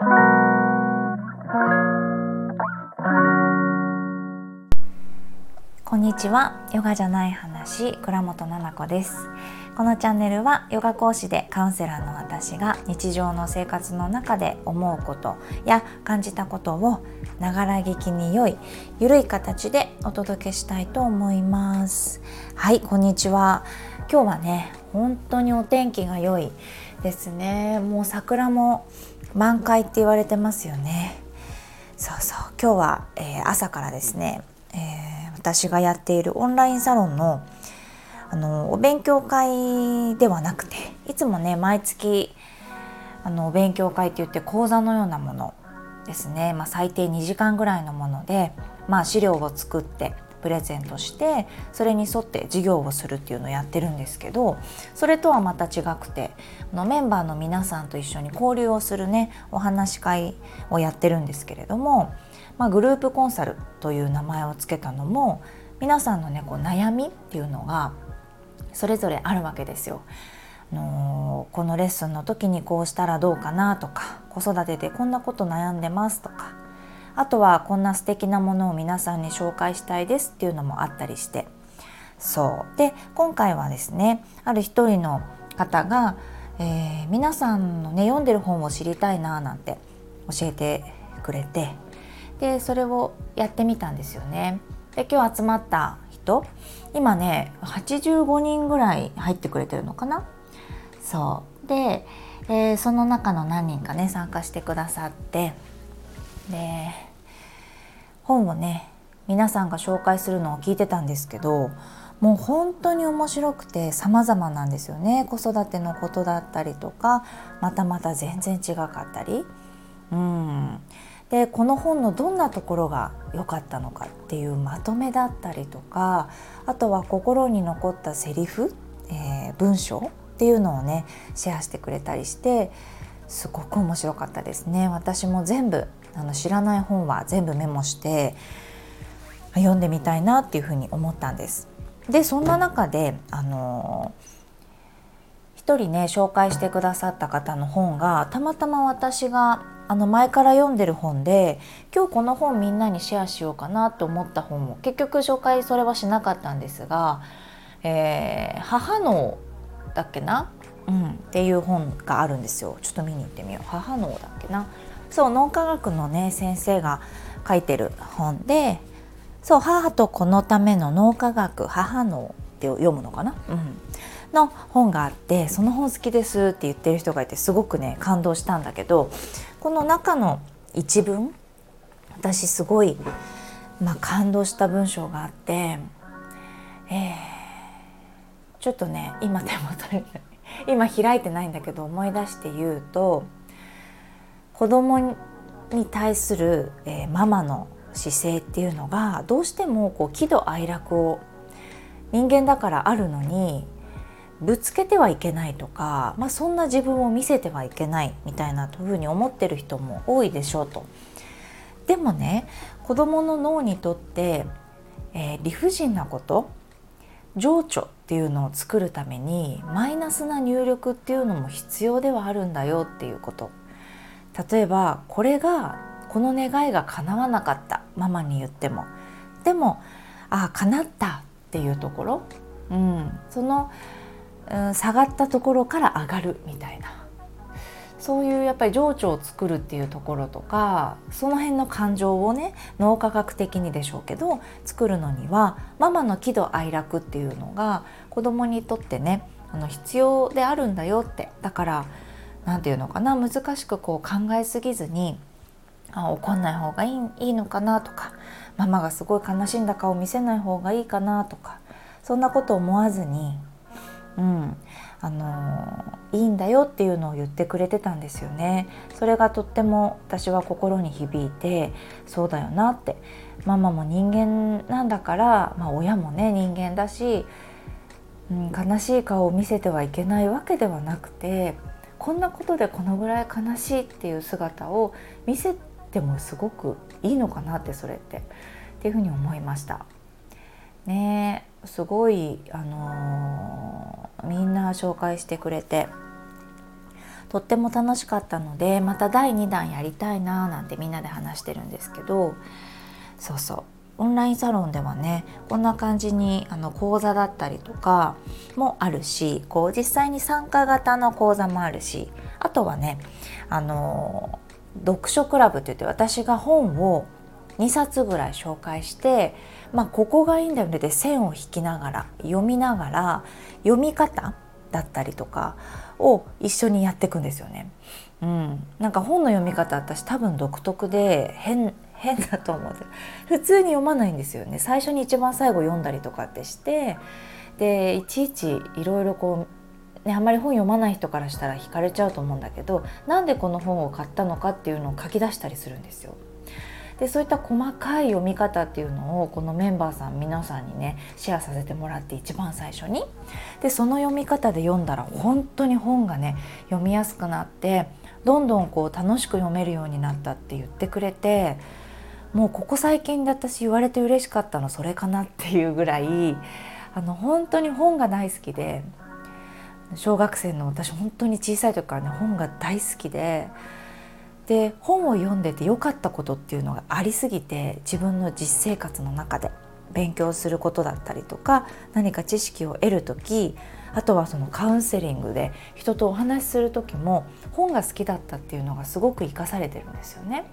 こんにちは。ヨガじゃない話倉本々子です。このチャンネルはヨガ講師でカウンセラーの私が日常の生活の中で思うことや感じたことをながら聞きに良いゆるい形でお届けしたいと思います。はいこんにちは。今日はね本当にお天気が良いですね。もう桜も満開って言われてますよね。そうそう。今日は、えー、朝からですね、えー私がやっているオンラインサロンのあのお勉強会ではなくていつもね毎月あのお勉強会って言って講座のようなものですね、まあ、最低2時間ぐらいのもので、まあ、資料を作ってプレゼントしてそれに沿って授業をするっていうのをやってるんですけどそれとはまた違くてのメンバーの皆さんと一緒に交流をするねお話し会をやってるんですけれどもまあ、グループコンサルという名前を付けたのも皆さんのねこう悩みっていうのがそれぞれあるわけですよ。の、このレッスンの時にこうしたらどうかなとか子育てでこんなこと悩んでますとかあとはこんな素敵なものを皆さんに紹介したいですっていうのもあったりして。そう。で今回はですねある一人の方が、えー、皆さんのね読んでる本を知りたいななんて教えてくれて。でそれをやってみたんですよね。で今日集まった人今ね85人ぐらい入ってくれてるのかな？そう。で、えー、その中の何人かね参加してくださって。で本をね皆さんが紹介するのを聞いてたんですけどもう本当に面白くて様々なんですよね。子育てのことだったりとかまたまた全然違かったり。うん。でこの本のどんなところが良かったのかっていうまとめだったりとかあとは心に残ったセリフ、えー、文章っていうのをねシェアしてくれたりしてすごく面白かったですね。私も全部あの知らない本は全部メモして読んでみたいなっていうふうに思ったんです。でそんな中であの一人ね紹介してくださった方の本がたまたま私があの前から読んでる本で今日この本みんなにシェアしようかなと思った本も結局紹介それはしなかったんですが「えー、母の」だっけな、うん、っていう本があるんですよ。ちょっと見に行ってみよう。母のだっけな？そう脳科学のね先生が書いてる本でそう母と子のための脳科学母のって読むのかな、うん、の本があってその本好きですって言ってる人がいてすごくね感動したんだけどこの中の一文私すごい、まあ、感動した文章があって、えー、ちょっとね今手元に今開いてないんだけど思い出して言うと子供に対する、えー、ママの姿勢っていうのがどうしてもこう喜怒哀楽を人間だからあるのにぶつけてはいけないとか、まあ、そんな自分を見せてはいけないみたいなふうに思ってる人も多いでしょうと。でもね子どもの脳にとって、えー、理不尽なこと情緒っていうのを作るためにマイナスな入力っていうのも必要ではあるんだよっていうこと例えばこれがこの願いが叶わなかった。ママに言っても。でもああ叶った。っていうところ、うん、そのうん、下がったところから上がる。みたいな。そういうやっぱり情緒を作るっていうところとかその辺の感情をね脳科学的にでしょうけど作るのにはママの喜怒哀楽っていうのが子供にとってねあの必要であるんだよって。だから何て言うのかな難しくこう考えすぎずにあ怒んない方がいいいいのかなとかママがすごい悲しんだ顔見せない方がいいかなとかそんなこと思わずにうん、あのいいんだよっていうのを言ってくれてたんですよね。それがとっても私は心に響いてそうだよなってママも人間なんだから、まあ、親もね人間だし、うん、悲しい顔を見せてはいけないわけではなくてこんなことでこのぐらい悲しいっていう姿を見せてもすごくいいのかなってそれってっていうふうに思いました。ねすごい、あのー、みんな紹介してくれてとっても楽しかったのでまた第2弾やりたいななんてみんなで話してるんですけどそうそうオンラインサロンではねこんな感じにあの講座だったりとかもあるしこう実際に参加型の講座もあるしあとはねあの読書クラブって言って私が本を2冊ぐらい紹介して、まあ、ここがいいんだよねで線を引きながら読みながら読み方だったりとかを一緒にやっていくんですよね。うん、なんか本の読み方私多分独特で変変だと思う。普通に読まないんですよね。最初に一番最後読んだりとかってしてでいちいちいろいろこう、ね、あんまり本読まない人からしたら惹かれちゃうと思うんだけどなんでこの本を買ったのかっていうのを書き出したりするんですよ。でそういった細かい読み方っていうのをこのメンバーさん皆さんにねシェアさせてもらって一番最初に。でその読み方で読んだら本当に本がね読みやすくなってどんどんこう楽しく読めるようになったって言ってくれてもうここ最近で私言われて嬉しかったのそれかなっていうぐらいあの本当に本が大好きで小学生の私本当に小さい時からね本が大好きでで本を読んでて良かったことっていうのがありすぎて自分の実生活の中で勉強することだったりとか何か知識を得る時あとはそのカウンセリングで人とお話しする時も本が好きだったっていうのがすごく生かされてるんですよね。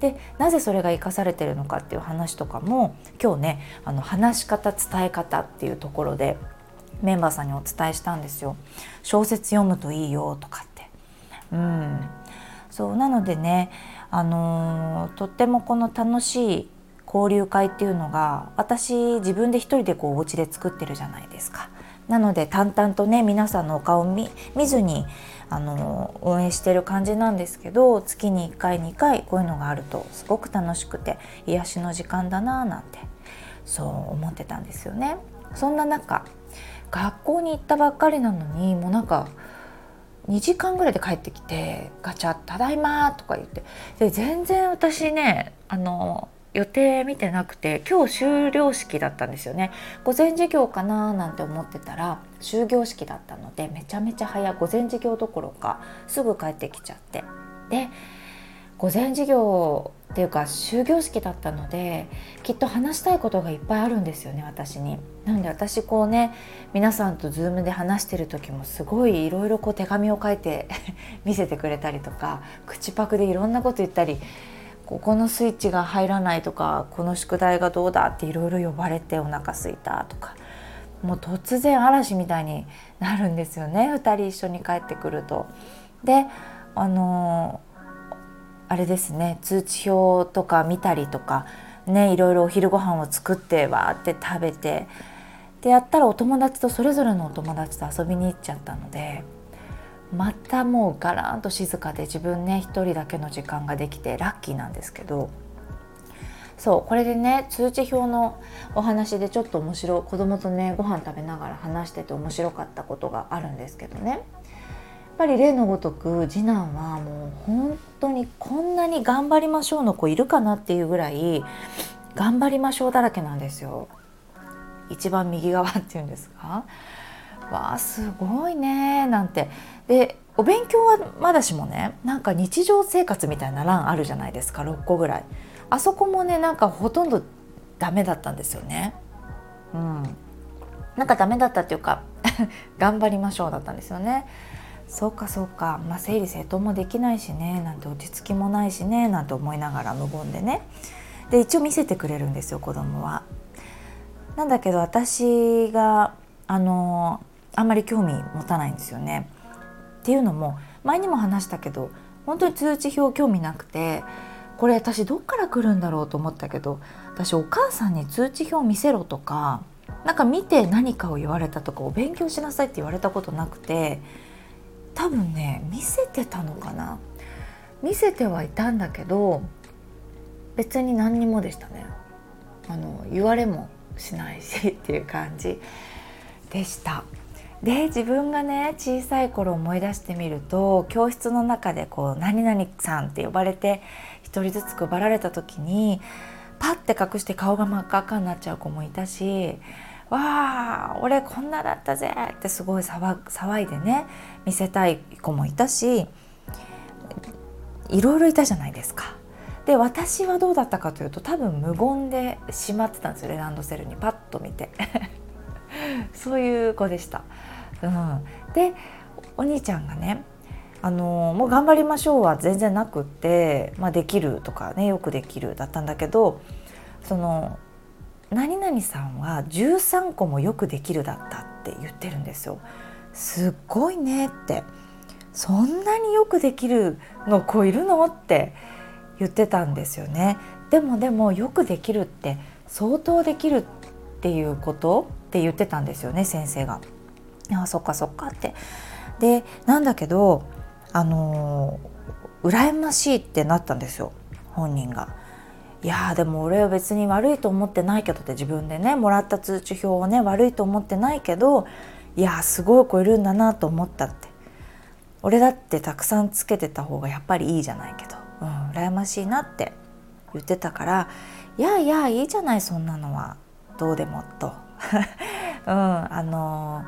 でなぜそれが生かされてるのかっていう話とかも今日ねあの話し方伝え方っていうところでメンバーさんにお伝えしたんですよ。小説読むといいよとかって。うんそうなのでね、あのー、とってもこの楽しい交流会っていうのが私自分で一人でこうお家で作ってるじゃないですか。なので淡々とね皆さんのお顔を見ずにあの運営してる感じなんですけど月に1回2回こういうのがあるとすごく楽しくて癒しの時間だななんてそう思ってたんですよね。そんな中学校に行ったばっかりなのにもうなんか2時間ぐらいで帰ってきてガチャ「ただいま」とか言ってで全然私ねあの予定見てなくて今日終了式だったんですよね。午前授業かななんて思ってたら終業式だったのでめちゃめちゃ早午前授業どころかすぐ帰ってきちゃって。で午前授業っていうか終業式だったのできっと話したいことがいっぱいあるんですよね私に。なんで私こうね皆さんと Zoom で話してる時もすごいいろいろ手紙を書いて 見せてくれたりとか口パクでいろんなこと言ったりここのスイッチが入らないとかこの宿題がどうだっていろいろ呼ばれてお腹すいたとかもう突然嵐みたいになるんですよね2人一緒に帰ってくると。であのー、あれですね通知表とか見たりとかねいろいろお昼ご飯を作ってわーって食べてでやったらお友達とそれぞれのお友達と遊びに行っちゃったのでまたもうガランと静かで自分ね一人だけの時間ができてラッキーなんですけどそうこれでね通知表のお話でちょっと面白い子供とねご飯食べながら話してて面白かったことがあるんですけどねやっぱり例のごとく次男はもう本当にこんなに頑張りましょうの子いるかなっていうぐらい頑張りましょうだらけなんですよ。一番右側っていうんですか？わあすごいねなんて。でお勉強はまだしもねなんか日常生活みたいな欄あるじゃないですか6個ぐらい。あそこもねなんかほとんどダメだったんですよね。うん。なんかダメだったっていうか 頑張りましょうだったんですよね。そうかそうか、まあ、整理整頓もできないしねなんて落ち着きもないしねなんて思いながら無言でね。で一応見せてくれるんですよ子供は。なんだけど私があのあんまり興味持たないんですよね。っていうのも前にも話したけど本当に通知表興味なくてこれ私どっから来るんだろうと思ったけど私お母さんに通知表見せろとかなんか見て何かを言われたとかお勉強しなさいって言われたことなくて多分ね見せてたのかな。見せてはいたんだけど別に何にもでしたね。あの言われもしないしっていう感じでした。で自分がね小さい頃思い出してみると教室の中でこう「何々さん」って呼ばれて1人ずつ配られた時にパッて隠して顔が真っ赤っかになっちゃう子もいたしわあ俺こんなだったぜってすごい騒いでね見せたい子もいたしいろいろいたじゃないですか。で私はどうだったかというと多分無言でしまってたんですよレランドセルにパッと見て そういう子でした。うん、でお兄ちゃんがねあのもう頑張りましょうは全然なくって、まあ、できるとかねよくできるだったんだけどその何々さんは13個もよくできるだったって言ってるんですよ。すっごいねってそんなによくできるの子いるのって言ってたんですよね。でもでもよくできるって相当できるっていうことって言ってたんですよね先生が。あそっかそっかって。でなんだけどあの羨ましいってなったんですよ本人が。いやでも俺は別に悪いと思ってないけどって自分でねもらった通知表をね悪いと思ってないけどいやすごい子いるんだなと思ったって俺だってたくさんつけてた方がやっぱりいいじゃないけど、うん、羨ましいなって言ってたからいやいやいいじゃないそんなのはどうでもと、うん、あの、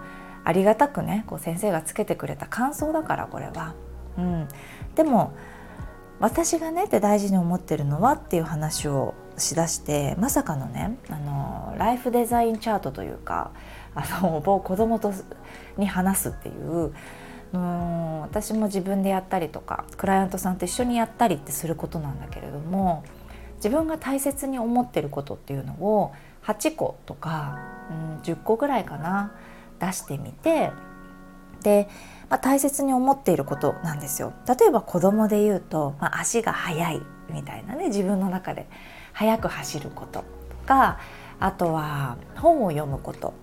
ありがたくねこう先生がつけてくれた感想だからこれは。うん、でも私がねって大事に思ってるのはっていう話をしだしてまさかのねあのライフデザインチャートというかあの某子供とに話すっていううん私も自分でやったりとかクライアントさんと一緒にやったりってすることなんだけれども自分が大切に思ってることっていうのを8個とか、うん、10個ぐらいかな出してみてでまあ、大切に思っていることなんですよ。例えば子供で言うと、まあ、足が速いみたいなね自分の中で速く走ることとかあとは本を読むことと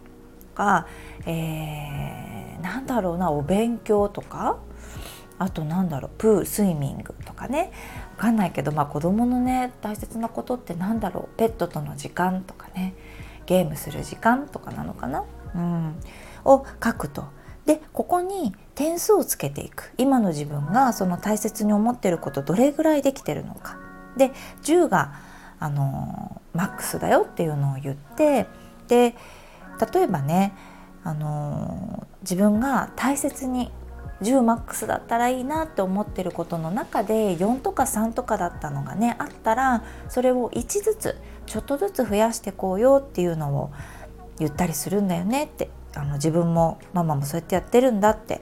か、えー、なんだろうなお勉強とかあとなんだろうプースイミングとかね。分かんないけど、まあ、子供のね大切なことってなんだろう。ペットとの時間とかね。ゲームする時間とかなのかな、うん、を書くと。でここに点数をつけていく。今の自分がその大切に思ってることどれぐらいできてるのか。で10があのマックスだよっていうのを言ってで例えばねあの自分が大切に10マックスだったらいいなって思ってることの中で4とか3とかだったのがねあったらそれを1ずつちょっとずつ増やしてこうよっていうのを言ったりするんだよねってあの自分もママもそうやってやってるんだって。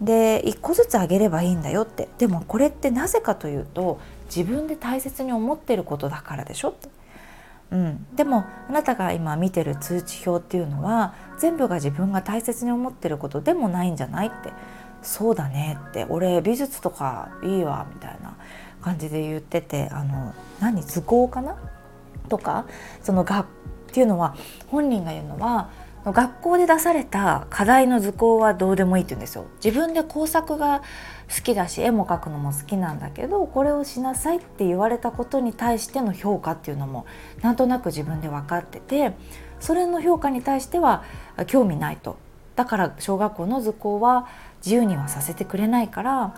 で1個ずつあげればいいんだよって。でもこれってなぜかというと自分で大切に思ってることだからでしょって。うん、でもあなたが今見てる通知表っていうのは全部が自分が大切に思ってることでもないんじゃないって。そうだねって俺美術とかいいわみたいな感じで言っててあの何図工かな？とかその学っていうのは本人が言うのは学校で出された課題の図工はどうでもいいって言うんですよ。自分で工作が好きだし絵も描くのも好きなんだけどこれをしなさいって言われたことに対しての評価っていうのもなんとなく自分で分かっててそれの評価に対しては興味ないと。だから小学校の図工は自由にはさせてくれないから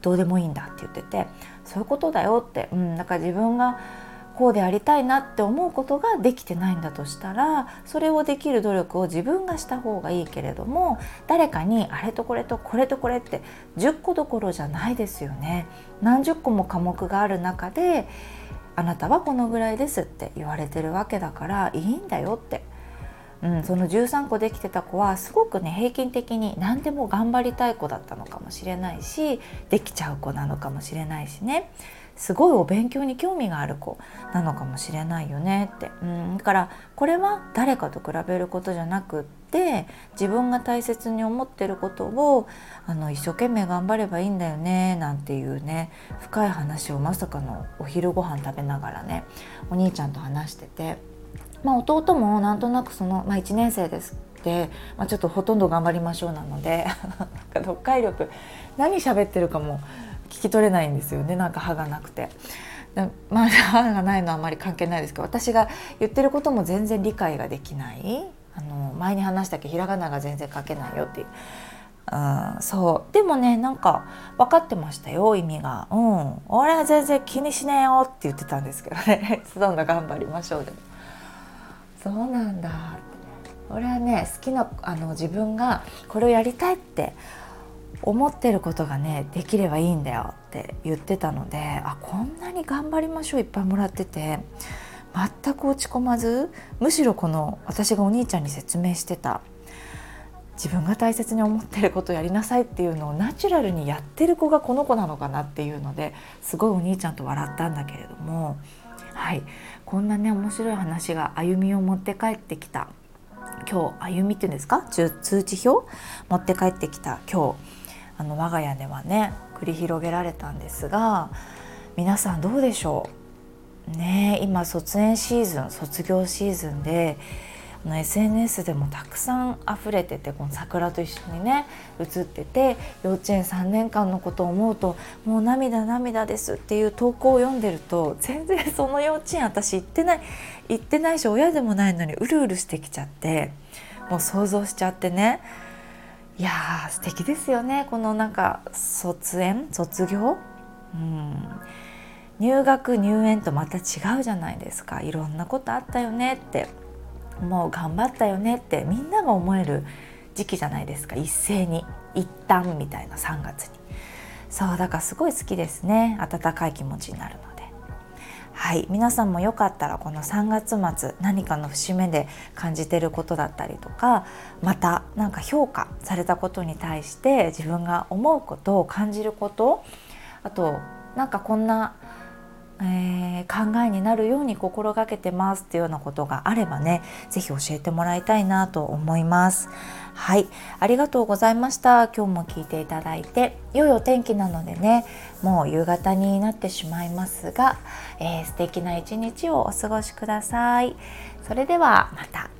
どうでもいいんだって言っててそういうことだよって、うん、だから自分がこうでありたいなって思うことができてないんだとしたらそれをできる努力を自分がした方がいいけれども誰かにあれとこれとこれとこれって10個どころじゃないですよね。何十個も科目がある中であなたはこのぐらいですって言われてるわけだからいいんだよって、うん、その13個できてた子はすごくね平均的に何でも頑張りたい子だったのかもしれないしできちゃう子なのかもしれないしね。すごいお勉強に興味がある子なのかもしれないよねって、うん、だからこれは誰かと比べることじゃなくって自分が大切に思ってることをあの一生懸命頑張ればいいんだよねなんていうね深い話をまさかのお昼ご飯食べながらねお兄ちゃんと話してて、まあ、弟もなんとなくその、まあ、1年生ですで、まあ、ちょっとほとんど頑張りましょうなので 読解力何喋ってるかも聞き取れないんですよねなんか歯がなくて。まあ歯がないのはあまり関係ないですけど私が言ってることも全然理解ができない。あの前に話したけどひらがなが全然書けないよっていう。うん、そう。でもねなんか分かってましたよ意味が「うん。俺は全然気にしねえよ」って言ってたんですけどね「そんな頑張りましょう」でも。そうなんだ。俺はね好きなあの自分がこれをやりたいって思ってることがねできればいいんだよって言ってたのであこんなに頑張りましょういっぱいもらってて全く落ち込まずむしろこの私がお兄ちゃんに説明してた自分が大切に思ってることをやりなさいっていうのをナチュラルにやってる子がこの子なのかなっていうのですごいお兄ちゃんと笑ったんだけれどもはい。こんなね面白い話が歩みを持って帰ってきた。今日歩みっていうんですか？通知表？持って帰ってきた今日。あの我が家ではね繰り広げられたんですが皆さんどうでしょう？ね今卒園シーズン卒業シーズンでの SNS でもたくさん溢れててこの桜と一緒にね写ってて幼稚園3年間のことを思うともう涙涙ですっていう投稿を読んでると全然その幼稚園私行ってない行ってないし親でもないのにうるうるしてきちゃってもう想像しちゃってね。いやー素敵ですよね。このなんか卒園？卒業？うん。入学入園とまた違うじゃないですか。いろんなことあったよねって。もう頑張ったよねってみんなが思える時期じゃないですか。一斉に。一旦みたいな3月に。そうだからすごい好きですね。温かい気持ちになるので。はい。皆さんもよかったらこの3月末何かの節目で感じてることだったりとかまた何か評価されたことに対して自分が思うことを感じることあとなんかこんなえー、考えになるように心がけてますっていうようなことがあればね是非教えてもらいたいなと思います。はい。ありがとうございました。今日も聞いていただいて良いお天気なのでねもう夕方になってしまいますが、えー、素敵な一日をお過ごしください。それではまた。